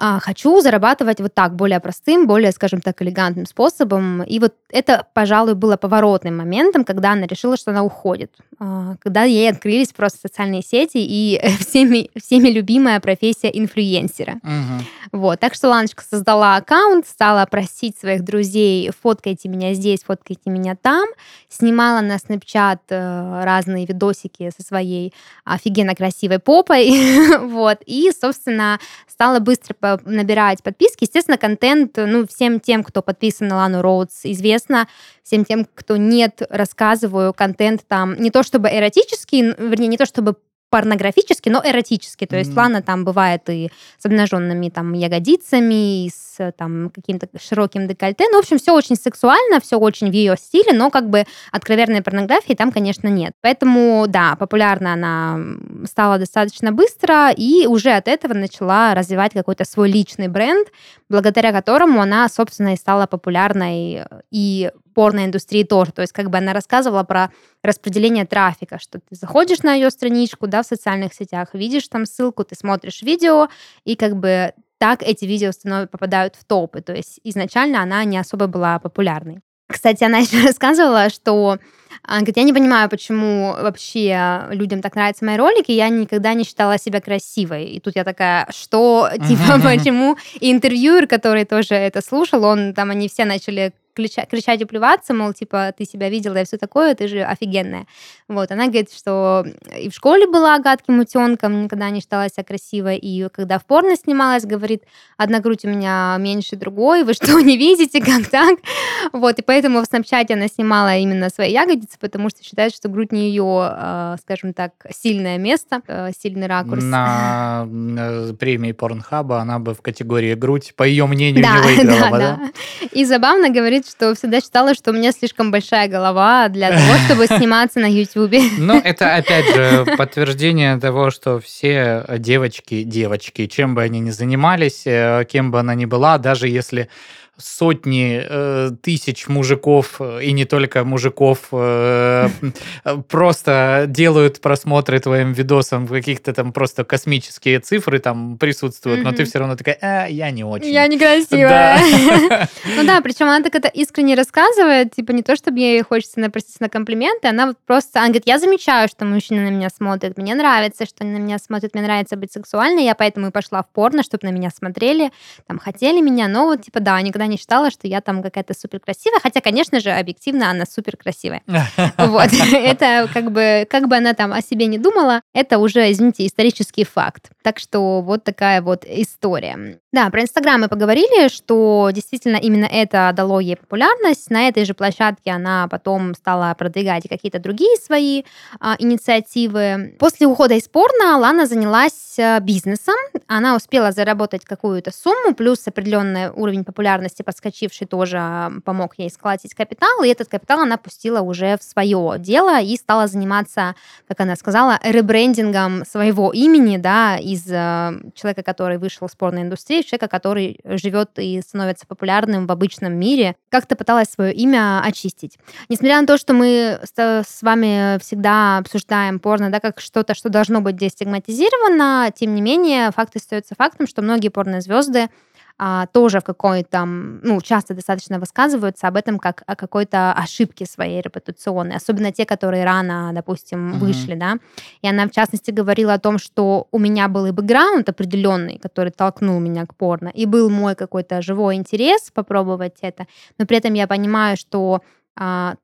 [SPEAKER 1] а, хочу зарабатывать вот так, более простым, более, скажем так, элегантным способом. И вот это, пожалуй, было поворотным моментом, когда она решила, что она уходит. А, когда ей открылись просто социальные сети и <laughs> всеми, всеми любимая профессия инфлюенсера. Угу. Вот. Так что Ланочка создала аккаунт, стала просить своих друзей, фоткайте меня здесь, фоткайте меня там. Снимала на Snapchat э, разные видосики со своей офигенно красивой попой. <laughs> вот. И, собственно, стала быстро набирать подписки. Естественно, контент, ну, всем тем, кто подписан на Лану Роудс, известно. Всем тем, кто нет, рассказываю. Контент там не то чтобы эротический, вернее, не то чтобы порнографический, но эротический. То есть mm-hmm. Лана там бывает и с обнаженными там ягодицами, и с там каким-то широким декольте. Ну, в общем, все очень сексуально, все очень в ее стиле, но как бы откровенной порнографии там, конечно, нет. Поэтому, да, популярна она стала достаточно быстро, и уже от этого начала развивать какой-то свой личный бренд, благодаря которому она, собственно, и стала популярной и порноиндустрии тоже. То есть как бы она рассказывала про распределение трафика, что ты заходишь на ее страничку, да, в социальных сетях, видишь там ссылку, ты смотришь видео, и как бы так эти видео становятся, попадают в топы. То есть изначально она не особо была популярной. Кстати, она <laughs> еще рассказывала, что она говорит, я не понимаю, почему вообще людям так нравятся мои ролики, я никогда не считала себя красивой. И тут я такая, что, типа, почему? И интервьюер, который тоже это слушал, он там, они все начали кричать, кричать и плеваться, мол, типа, ты себя видела и все такое, ты же офигенная. Вот, она говорит, что и в школе была гадким утенком, никогда не считала себя красивой, и когда в порно снималась, говорит, одна грудь у меня меньше другой, вы что, не видите, как так? Вот, и поэтому в Снапчате она снимала именно свои ягодицы, потому что считает, что грудь не ее, а, скажем так, сильное место, а, сильный ракурс.
[SPEAKER 2] На э, премии Порнхаба она бы в категории грудь, по ее мнению, да, не выиграла <laughs> да, бы, да? да?
[SPEAKER 1] И забавно говорит, что всегда считала, что у меня слишком большая голова для того, <laughs> чтобы сниматься на Ютубе.
[SPEAKER 2] Ну, это, опять же, подтверждение того, что все девочки, девочки, чем бы они ни занимались, э, кем бы она ни была, даже если сотни э, тысяч мужиков, э, и не только мужиков, э, <laughs> просто делают просмотры твоим видосам, каких-то там просто космические цифры там присутствуют, но ты все равно такая, а, я не очень.
[SPEAKER 1] Я некрасивая. <laughs> Ну да, причем она так это искренне рассказывает, типа не то, чтобы ей хочется напроситься на комплименты, она вот просто, она говорит, я замечаю, что мужчины на меня смотрят, мне нравится, что они на меня смотрят, мне нравится быть сексуальной, я поэтому и пошла в порно, чтобы на меня смотрели, там хотели меня, но вот типа да, никогда не считала, что я там какая-то супер красивая, хотя, конечно же, объективно она супер красивая. Вот, <laughs> это как бы, как бы она там о себе не думала, это уже, извините, исторический факт. Так что вот такая вот история. Да, про Инстаграм мы поговорили, что действительно именно это дало ей популярность. На этой же площадке она потом стала продвигать какие-то другие свои а, инициативы. После ухода из порно Лана занялась а, бизнесом. Она успела заработать какую-то сумму, плюс определенный уровень популярности подскочивший тоже а, помог ей сколотить капитал. И этот капитал она пустила уже в свое дело и стала заниматься, как она сказала, ребрендингом своего имени, да, из а, человека, который вышел из порной индустрии человека, который живет и становится популярным в обычном мире, как-то пыталась свое имя очистить. Несмотря на то, что мы с вами всегда обсуждаем порно, да, как что-то, что должно быть дестигматизировано, тем не менее, факт остается фактом, что многие порнозвезды а, тоже в какой-то, ну, часто достаточно высказываются об этом как о какой-то ошибке своей репутационной, особенно те, которые рано, допустим, mm-hmm. вышли, да. И она, в частности, говорила о том, что у меня был и бэкграунд определенный, который толкнул меня к порно, и был мой какой-то живой интерес попробовать это, но при этом я понимаю, что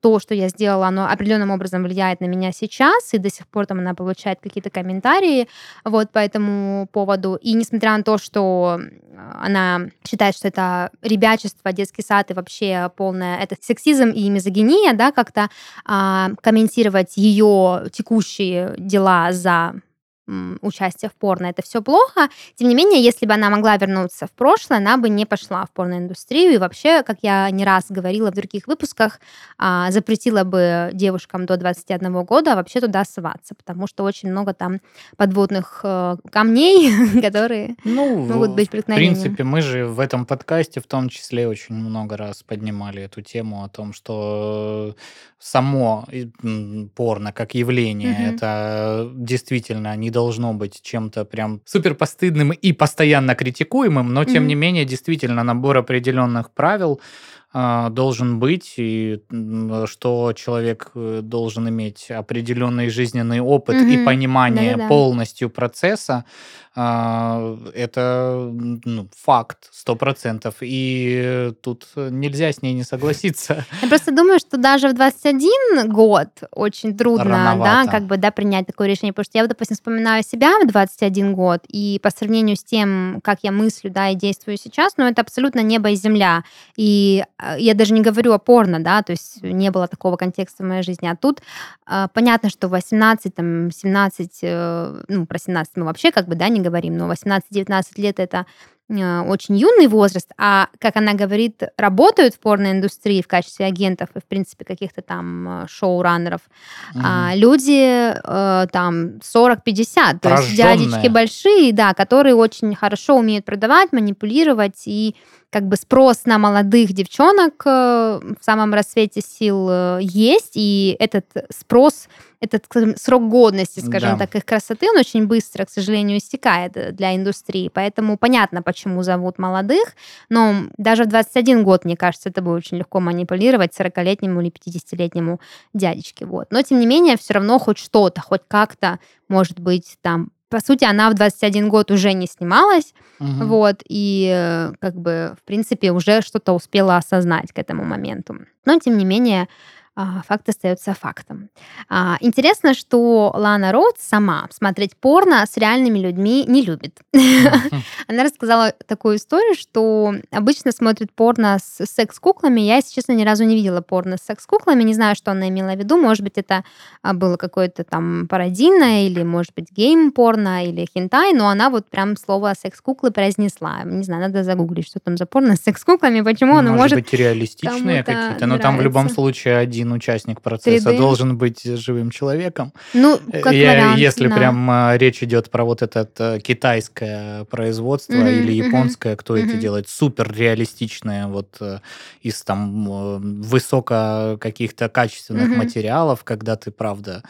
[SPEAKER 1] то, что я сделала, оно определенным образом влияет на меня сейчас, и до сих пор там она получает какие-то комментарии вот по этому поводу. И несмотря на то, что она считает, что это ребячество, детский сад и вообще полное это сексизм и мизогиния, да, как-то а, комментировать ее текущие дела за участие в порно, это все плохо. Тем не менее, если бы она могла вернуться в прошлое, она бы не пошла в порноиндустрию. И вообще, как я не раз говорила в других выпусках, а, запретила бы девушкам до 21 года вообще туда соваться, потому что очень много там подводных э, камней, <laughs> которые ну, могут быть преткновением.
[SPEAKER 2] В принципе, мы же в этом подкасте в том числе очень много раз поднимали эту тему о том, что само порно как явление, mm-hmm. это действительно не должно быть чем-то прям супер постыдным и постоянно критикуемым, но тем mm-hmm. не менее действительно набор определенных правил должен быть, и что человек э, должен иметь определенный жизненный опыт mm-hmm. и понимание Да-да-да. полностью процесса, а, это ну, факт, сто процентов. И тут нельзя с ней не согласиться. <laughs>
[SPEAKER 1] Я просто думаю, что даже в 21 год очень трудно, Рановато. да, как бы, да, принять такое решение, потому что я, допустим, вспоминаю себя в 21 год, и по сравнению с тем, как я мыслю, да, и действую сейчас, ну, это абсолютно небо и земля. И а, я даже не говорю о порно, да, то есть не было такого контекста в моей жизни. А тут э, понятно, что 18, там, 17, э, ну, про 17 мы вообще как бы, да, не говорим, но 18-19 лет это э, очень юный возраст, а, как она говорит, работают в порноиндустрии в качестве агентов и, в принципе, каких-то там э, шоураннеров, mm-hmm. а, люди э, там 40-50, то есть дядечки большие, да, которые очень хорошо умеют продавать, манипулировать и как бы спрос на молодых девчонок э, в самом рассвете сил э, есть, и этот спрос, этот срок годности, скажем да. так, их красоты, он очень быстро, к сожалению, истекает э, для индустрии. Поэтому понятно, почему зовут молодых, но даже в 21 год, мне кажется, это будет очень легко манипулировать 40-летнему или 50-летнему дядечке. Вот. Но, тем не менее, все равно хоть что-то, хоть как-то, может быть, там по сути, она в 21 год уже не снималась, угу. вот, и э, как бы, в принципе, уже что-то успела осознать к этому моменту. Но, тем не менее, факт остается фактом. А, интересно, что Лана Роуд сама смотреть порно с реальными людьми не любит. <laughs> Она рассказала такую историю, что обычно смотрит порно с секс-куклами. Я, если честно, ни разу не видела порно с секс-куклами. Не знаю, что она имела в виду. Может быть, это а, было какое-то там пародийное, или, может быть, гейм-порно, или хентай, но она вот прям слово секс-куклы произнесла. Не знаю, надо загуглить, что там за порно с секс-куклами, почему
[SPEAKER 2] она может... Может быть, реалистичные какие-то, но там в любом случае один один участник процесса 3D. должен быть живым человеком.
[SPEAKER 1] Ну, как Я, вариант,
[SPEAKER 2] Если
[SPEAKER 1] да.
[SPEAKER 2] прям а, речь идет про вот это э, китайское производство mm-hmm, или японское, mm-hmm. кто mm-hmm. эти делает, супер реалистичное, вот э, из там высоко каких-то качественных mm-hmm. материалов, когда ты, правда,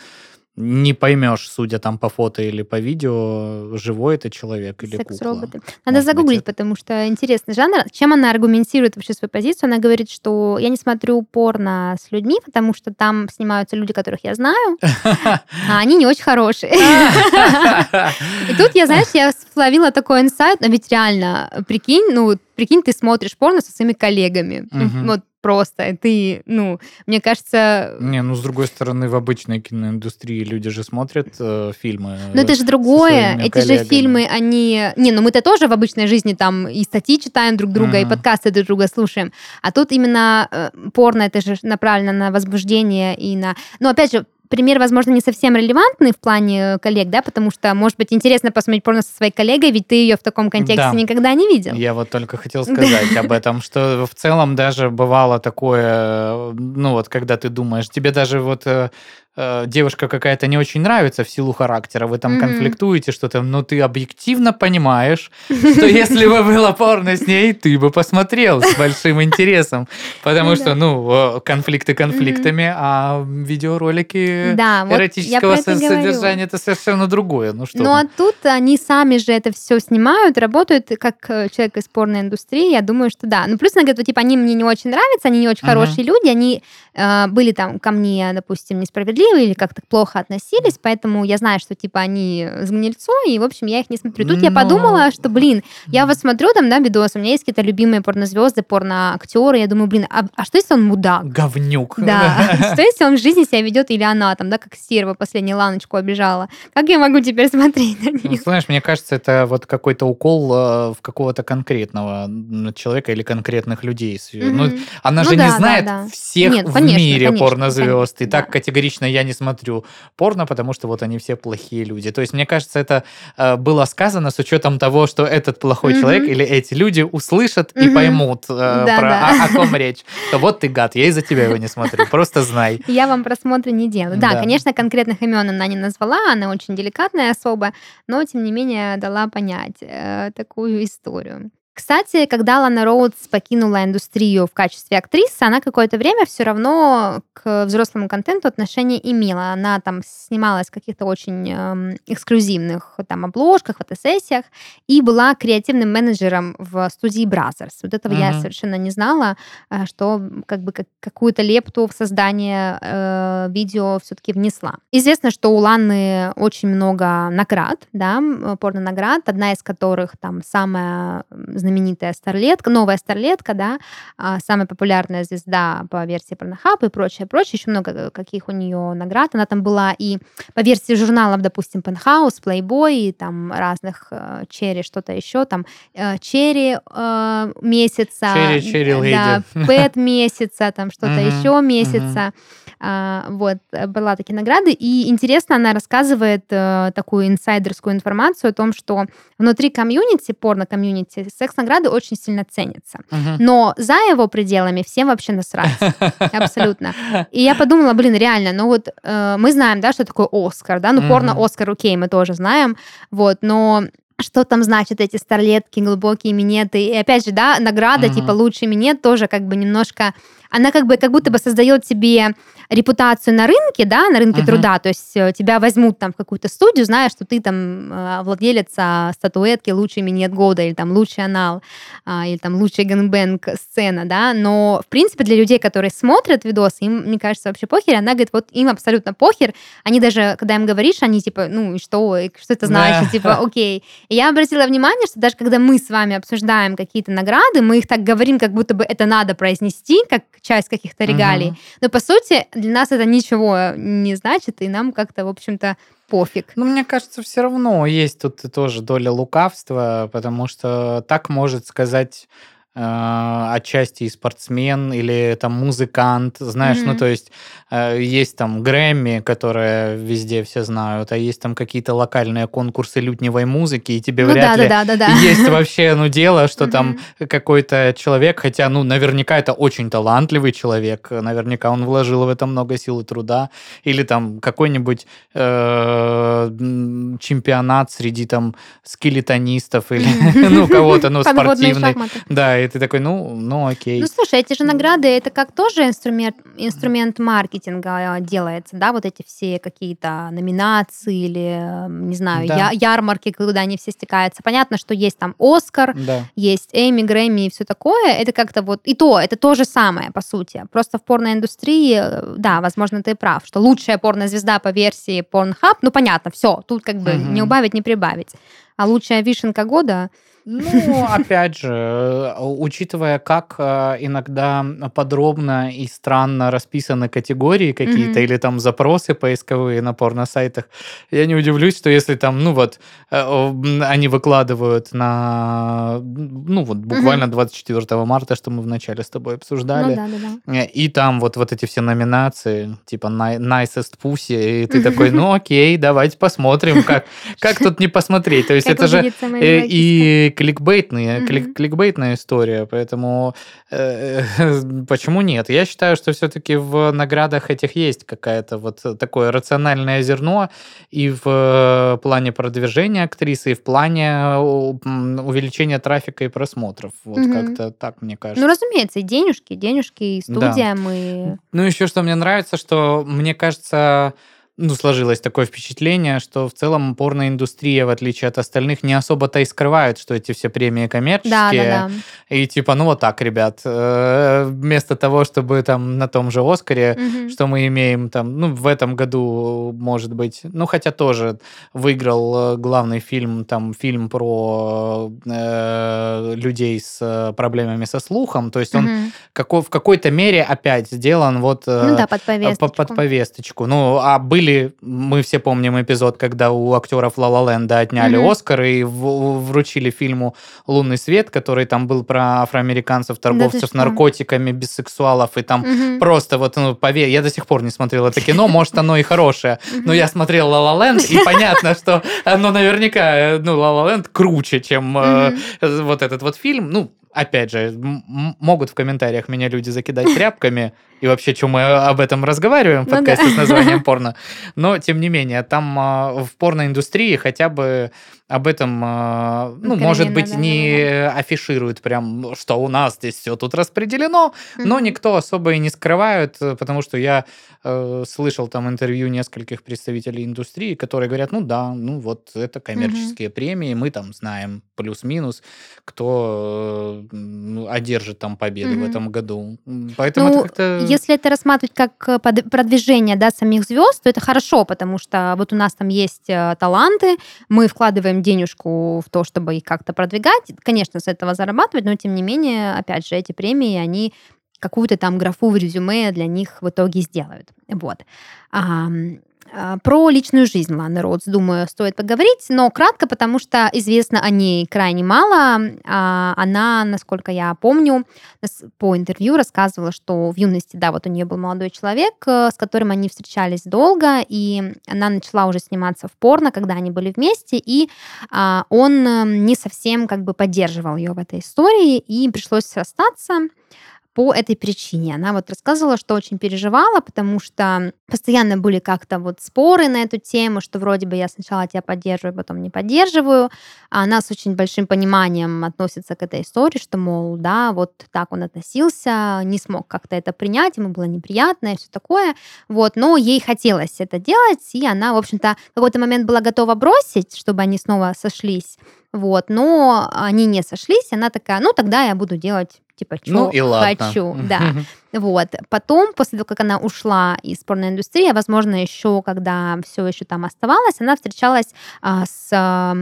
[SPEAKER 2] не поймешь, судя там по фото или по видео, живой это человек или Секс-роботы.
[SPEAKER 1] кукла. Надо Может загуглить, быть, потому что интересный жанр. Чем она аргументирует вообще свою позицию? Она говорит, что я не смотрю порно с людьми, потому что там снимаются люди, которых я знаю, <laughs> а они не очень хорошие. <laughs> И тут я, знаешь, я словила такой инсайт, но ведь реально, прикинь, ну, прикинь, ты смотришь порно со своими коллегами. Вот просто. Ты, ну, мне кажется...
[SPEAKER 2] Не, ну, с другой стороны, в обычной киноиндустрии люди же смотрят э, фильмы.
[SPEAKER 1] Но это же другое. Эти коллегами. же фильмы, они... Не, ну мы-то тоже в обычной жизни там и статьи читаем друг друга, mm-hmm. и подкасты друг друга слушаем. А тут именно э, порно, это же направлено на возбуждение и на... Ну, опять же, пример, возможно, не совсем релевантный в плане коллег, да, потому что, может быть, интересно посмотреть порно со своей коллегой, ведь ты ее в таком контексте да. никогда не видел.
[SPEAKER 2] Я вот только хотел сказать об этом, что в целом даже бывало такое, ну вот, когда ты думаешь, тебе даже вот э, девушка какая-то не очень нравится в силу характера, вы там mm-hmm. конфликтуете что-то, но ты объективно понимаешь, что <laughs> если бы было порно с ней, ты бы посмотрел с большим интересом, потому ну что, ну, конфликты конфликтами, а видеоролики эротического содержания это совершенно другое. Ну что?
[SPEAKER 1] Ну а тут они сами же это все снимают, работают как э, человек из порной индустрии, я думаю, что да. Ну плюс она говорит, типа, они мне не очень нравятся, они не очень хорошие люди, они были там ко мне, допустим, несправедливы, справедливы или как-то плохо относились, поэтому я знаю, что типа они с гнильцо, и, в общем, я их не смотрю. Тут Но... я подумала, что, блин, я вот смотрю там, да, видос, у меня есть какие-то любимые порнозвезды, порноактеры, я думаю, блин, а, а что если он мудак?
[SPEAKER 2] Говнюк.
[SPEAKER 1] Да. <laughs> Что если он в жизни себя ведет, или она там, да, как стерва последнюю ланочку обижала? Как я могу теперь <laughs> смотреть на них? Ну,
[SPEAKER 2] знаешь, мне кажется, это вот какой-то укол э, в какого-то конкретного человека или конкретных людей. Ну, она ну, же не знает всех в конечно, мире конечно, порнозвезд. Конечно, и так категорично я не смотрю порно, потому что вот они все плохие люди. То есть, мне кажется, это э, было сказано с учетом того, что этот плохой mm-hmm. человек или эти люди услышат mm-hmm. и поймут э, да, про да. О, о ком речь. То вот ты гад, я из-за тебя его не смотрю. Просто знай. <laughs>
[SPEAKER 1] Я вам просмотры не делаю. Да, да, конечно, конкретных имен она не назвала, она очень деликатная особа, но тем не менее дала понять э, такую историю. Кстати, когда Лана Роудс покинула индустрию в качестве актрисы, она какое-то время все равно к взрослому контенту отношение имела. Она там снималась в каких-то очень э, эксклюзивных там обложках, фотосессиях и была креативным менеджером в студии Brothers. Вот этого uh-huh. я совершенно не знала, э, что как бы как, какую-то лепту в создание э, видео все-таки внесла. Известно, что у Ланы очень много наград, да, порно-наград, одна из которых там самая знаменитая старлетка, новая старлетка, да, а, самая популярная звезда по версии Pornhub и прочее, прочее. Еще много э, каких у нее наград. Она там была и по версии журналов, допустим, Penthouse, Playboy, и там разных Черри, что-то еще, там Черри э, месяца.
[SPEAKER 2] Cherry, Cherry
[SPEAKER 1] Да, Pet месяца, там что-то еще месяца. А, вот, была такие награды. И интересно, она рассказывает э, такую инсайдерскую информацию о том, что внутри комьюнити, порно-комьюнити, секс-награды очень сильно ценятся. Uh-huh. Но за его пределами всем вообще насрать. Абсолютно. И я подумала, блин, реально, ну вот э, мы знаем, да, что такое Оскар, да, ну порно-Оскар, окей, мы тоже знаем, вот, но что там значит эти старлетки, глубокие минеты. И опять же, да, награда, uh-huh. типа лучший минет тоже как бы немножко она как бы как будто бы создает себе репутацию на рынке, да, на рынке uh-huh. труда, то есть э, тебя возьмут там в какую-то студию, зная, что ты там э, владелец а, статуэтки «Лучший минет года» или там «Лучший анал», а, или там «Лучший гэнбэнг сцена», да, но в принципе для людей, которые смотрят видосы, им, мне кажется, вообще похер, она говорит, вот им абсолютно похер, они даже, когда им говоришь, они типа, ну и что, и что это значит, типа, окей. И я обратила внимание, что даже когда мы с вами обсуждаем какие-то награды, мы их так говорим, как будто бы это надо произнести, как часть каких-то регалий. Угу. Но по сути для нас это ничего не значит, и нам как-то, в общем-то, пофиг.
[SPEAKER 2] Ну, мне кажется, все равно есть тут тоже доля лукавства, потому что так может сказать отчасти и спортсмен или там музыкант, знаешь, mm-hmm. ну то есть э, есть там Грэмми, которые везде все знают, а есть там какие-то локальные конкурсы лютневой музыки, и тебе ну, вряд да, ли да, да, да, есть вообще ну дело, что mm-hmm. там какой-то человек, хотя ну наверняка это очень талантливый человек, наверняка он вложил в это много сил и труда, или там какой-нибудь э, чемпионат среди там скелетонистов или <laughs> ну кого-то, ну спортивный, да, и ты такой, ну, ну окей.
[SPEAKER 1] Ну, слушай, эти же награды, это как тоже инструмент, инструмент маркетинга делается, да, вот эти все какие-то номинации или, не знаю, да. я, ярмарки, когда они все стекаются. Понятно, что есть там Оскар, да. есть Эми, Грэмми и все такое. Это как-то вот, и то, это то же самое, по сути. Просто в порноиндустрии, да, возможно, ты прав, что лучшая порнозвезда по версии Pornhub, ну, понятно, все, тут как бы угу. не убавить, не прибавить. А лучшая вишенка года
[SPEAKER 2] ну, опять же, э, учитывая, как э, иногда подробно и странно расписаны категории какие-то или там запросы поисковые на порно-сайтах, я не удивлюсь, что если там, ну вот, э, они выкладывают на, ну вот, буквально mm-hmm. 24 марта, что мы вначале с тобой обсуждали, ну, да, да, да. и там вот, вот эти все номинации, типа Nicest Pussy, и ты такой, <laughs> ну окей, давайте посмотрим, как, как тут не посмотреть. То есть это же и кликбейтная, mm-hmm. клик, кликбейтная история, поэтому э, <laughs> почему нет? Я считаю, что все-таки в наградах этих есть какая-то вот такое рациональное зерно и в плане продвижения актрисы, и в плане увеличения трафика и просмотров. Вот mm-hmm. как-то так, мне кажется.
[SPEAKER 1] Ну, разумеется, и денежки, денежки, и студия да. и...
[SPEAKER 2] Ну, еще что мне нравится, что мне кажется ну, сложилось такое впечатление, что в целом порноиндустрия, в отличие от остальных, не особо-то и скрывает, что эти все премии коммерческие. Да, да, да. И типа, ну вот так, ребят, э, вместо того, чтобы там на том же Оскаре, угу. что мы имеем там, ну, в этом году, может быть, ну, хотя тоже выиграл э, главный фильм, там, фильм про э, людей с э, проблемами со слухом, то есть он угу. какой, в какой-то мере опять сделан вот...
[SPEAKER 1] ну да, под повесточку.
[SPEAKER 2] Под повесточку. Ну, а были были, мы все помним эпизод, когда у актеров Ла Ла Ленда отняли mm-hmm. Оскар и вручили фильму «Лунный свет», который там был про афроамериканцев, торговцев да наркотиками, бисексуалов, и там mm-hmm. просто вот, ну, поверь, я до сих пор не смотрел это кино, может, оно и хорошее, но я смотрел Ла Ла Ленд, и <laughs> понятно, что оно наверняка, ну, Ла Ла Ленд круче, чем э, вот этот вот фильм, ну, опять же, могут в комментариях меня люди закидать тряпками, и вообще, что мы об этом разговариваем в ну подкасте да. с названием <laughs> порно. Но, тем не менее, там а, в порноиндустрии хотя бы об этом, а, ну, может быть, да, не да, да. афишируют прям, что у нас здесь все тут распределено, mm-hmm. но никто особо и не скрывает, потому что я э, слышал там интервью нескольких представителей индустрии, которые говорят, ну да, ну вот это коммерческие mm-hmm. премии, мы там знаем плюс-минус, кто э, одержит там победу mm-hmm. в этом году. Поэтому ну, это как-то
[SPEAKER 1] если это рассматривать как э, продвижение да, самих звезд, то это хорошо, потому что вот у нас там есть э, таланты, мы вкладываем денежку в то, чтобы их как-то продвигать, конечно, с этого зарабатывать, но тем не менее, опять же, эти премии, они какую-то там графу в резюме для них в итоге сделают. Вот. А, про личную жизнь Ланы Роудс, думаю, стоит поговорить, но кратко, потому что известно о ней крайне мало. А, она, насколько я помню, по интервью рассказывала, что в юности, да, вот у нее был молодой человек, э, с которым они встречались долго, и она начала уже сниматься в порно, когда они были вместе, и а, он э, не совсем как бы поддерживал ее в этой истории, и пришлось расстаться по этой причине. Она вот рассказывала, что очень переживала, потому что постоянно были как-то вот споры на эту тему, что вроде бы я сначала тебя поддерживаю, потом не поддерживаю. А она с очень большим пониманием относится к этой истории, что, мол, да, вот так он относился, не смог как-то это принять, ему было неприятно и все такое. Вот, но ей хотелось это делать, и она, в общем-то, в какой-то момент была готова бросить, чтобы они снова сошлись. Вот, но они не сошлись, она такая, ну тогда я буду делать типа, что ну, и ладно. хочу, да. <laughs> Вот. Потом, после того, как она ушла из порноиндустрии, возможно, еще, когда все еще там оставалось, она встречалась а, с а,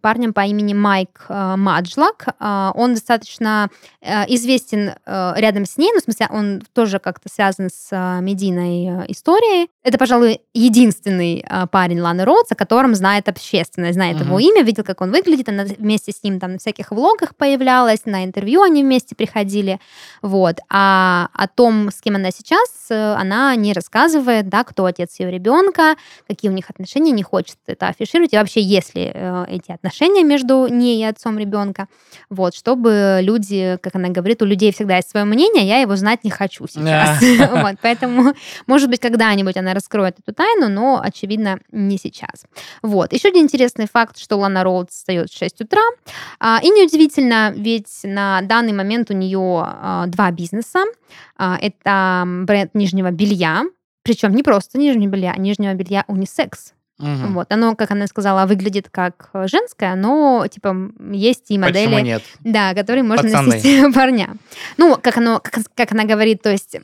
[SPEAKER 1] парнем по имени Майк а, Маджлак. А, он достаточно а, известен а, рядом с ней, ну, в смысле, он тоже как-то связан с а, медийной историей. Это, пожалуй, единственный а, парень Ланы Роудс, о котором знает общественность, знает uh-huh. его имя, видел, как он выглядит, она вместе с ним там на всяких влогах появлялась, на интервью они вместе приходили, вот. А о том, с кем она сейчас, э, она не рассказывает, да, кто отец ее ребенка, какие у них отношения, не хочет это афишировать, и вообще, если э, эти отношения между ней и отцом ребенка, вот, чтобы люди, как она говорит, у людей всегда есть свое мнение, я его знать не хочу сейчас. <laughs> вот, поэтому, может быть, когда-нибудь она раскроет эту тайну, но, очевидно, не сейчас. Вот. Еще один интересный факт, что Лана Роуд встает в 6 утра. А, и неудивительно, ведь на данный момент у нее а, два бизнеса. А, это бренд нижнего белья, причем не просто нижнего белья, а нижнего белья унисекс. Угу. Вот, оно, как она сказала, выглядит как женское, но типа есть и модели,
[SPEAKER 2] Почему нет?
[SPEAKER 1] да, которые можно Пацаны. носить <laughs> парня. Ну, как оно, как, как она говорит, то есть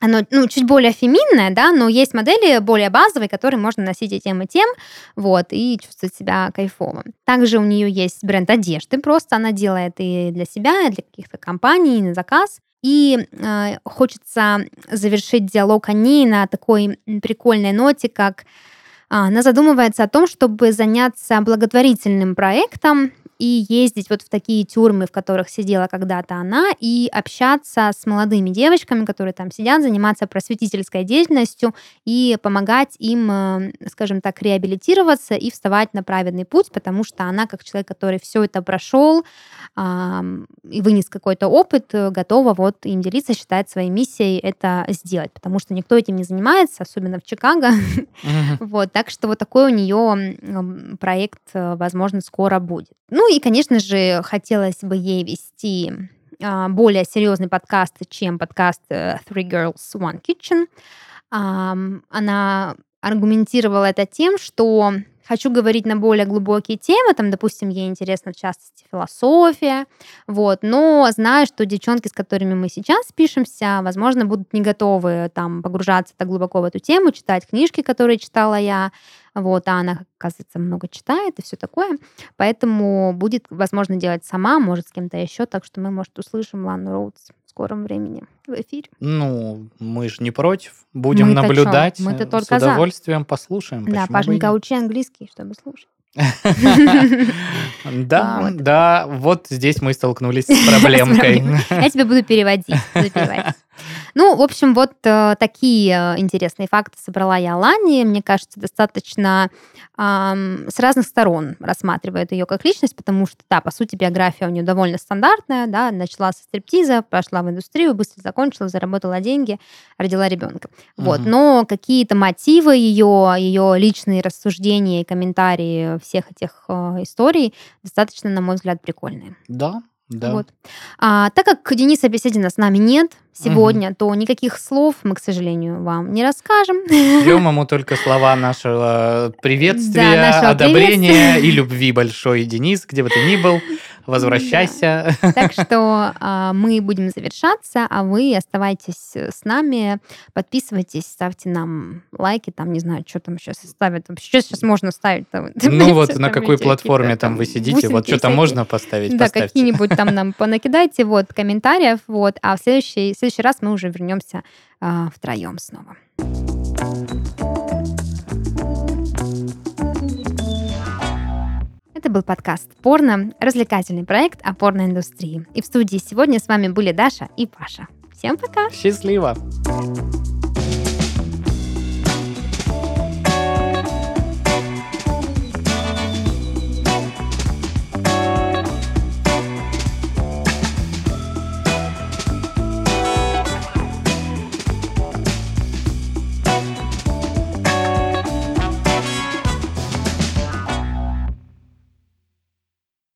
[SPEAKER 1] оно ну, чуть более феминное, да, но есть модели более базовые, которые можно носить и тем, и тем, вот, и чувствовать себя кайфово. Также у нее есть бренд одежды, просто она делает и для себя, и для каких-то компаний, и на заказ. И э, хочется завершить диалог о ней на такой прикольной ноте, как э, она задумывается о том, чтобы заняться благотворительным проектом, и ездить вот в такие тюрьмы, в которых сидела когда-то она, и общаться с молодыми девочками, которые там сидят, заниматься просветительской деятельностью и помогать им, э, скажем так, реабилитироваться и вставать на праведный путь, потому что она, как человек, который все это прошел и вынес какой-то опыт, э, готова вот им делиться, считает своей миссией это сделать, потому что никто этим не занимается, особенно в Чикаго. <laughs> Вот, так что вот такой у нее проект, э, возможно, скоро будет. Ну и, конечно же, хотелось бы ей вести а, более серьезный подкаст, чем подкаст э, Three Girls One Kitchen. Она аргументировала это тем, что хочу говорить на более глубокие темы, там, допустим, ей интересна в частности философия, вот, но знаю, что девчонки, с которыми мы сейчас пишемся, возможно, будут не готовы там погружаться так глубоко в эту тему, читать книжки, которые читала я, вот, а она, оказывается, много читает и все такое, поэтому будет, возможно, делать сама, может, с кем-то еще, так что мы, может, услышим Лану Роудс скором времени в эфире.
[SPEAKER 2] Ну, мы же не против, будем мы наблюдать,
[SPEAKER 1] мы
[SPEAKER 2] -то только с удовольствием за. послушаем.
[SPEAKER 1] Да, Пашенька, учи английский, чтобы слушать. <laughs>
[SPEAKER 2] Да, да, вот здесь мы столкнулись с <laughs> проблемкой.
[SPEAKER 1] Я тебе буду переводить. <laughs> Ну, в общем, вот э, такие э, интересные факты собрала я Лани. Мне кажется, достаточно с разных сторон рассматривает ее как личность, потому что, да, по сути, биография у нее довольно стандартная, да, начала со стриптиза, пошла в индустрию, быстро закончила, заработала деньги, родила ребенка. Вот, но какие-то мотивы ее, ее личные рассуждения и комментарии всех этих э, историй достаточно, на мой взгляд, прикольные.
[SPEAKER 2] Да, да.
[SPEAKER 1] Вот. А, так как Дениса Беседина с нами нет сегодня, угу. то никаких слов мы, к сожалению, вам не расскажем.
[SPEAKER 2] Ждем ему только слова нашего приветствия, да, нашего одобрения и любви большой, Денис, где бы ты ни был. Возвращайся.
[SPEAKER 1] Так что а, мы будем завершаться, а вы оставайтесь с нами, подписывайтесь, ставьте нам лайки, там, не знаю, что там сейчас ставят. Вообще сейчас можно ставить. Там,
[SPEAKER 2] ну вот на какой платформе там вы сидите, вот что там можно поставить,
[SPEAKER 1] Да, какие-нибудь там нам понакидайте, вот, комментариев, вот, а в следующий, в следующий раз мы уже вернемся а, втроем снова. Был подкаст «Порно», развлекательный проект о порноиндустрии. И в студии сегодня с вами были Даша и Паша. Всем пока!
[SPEAKER 2] Счастливо!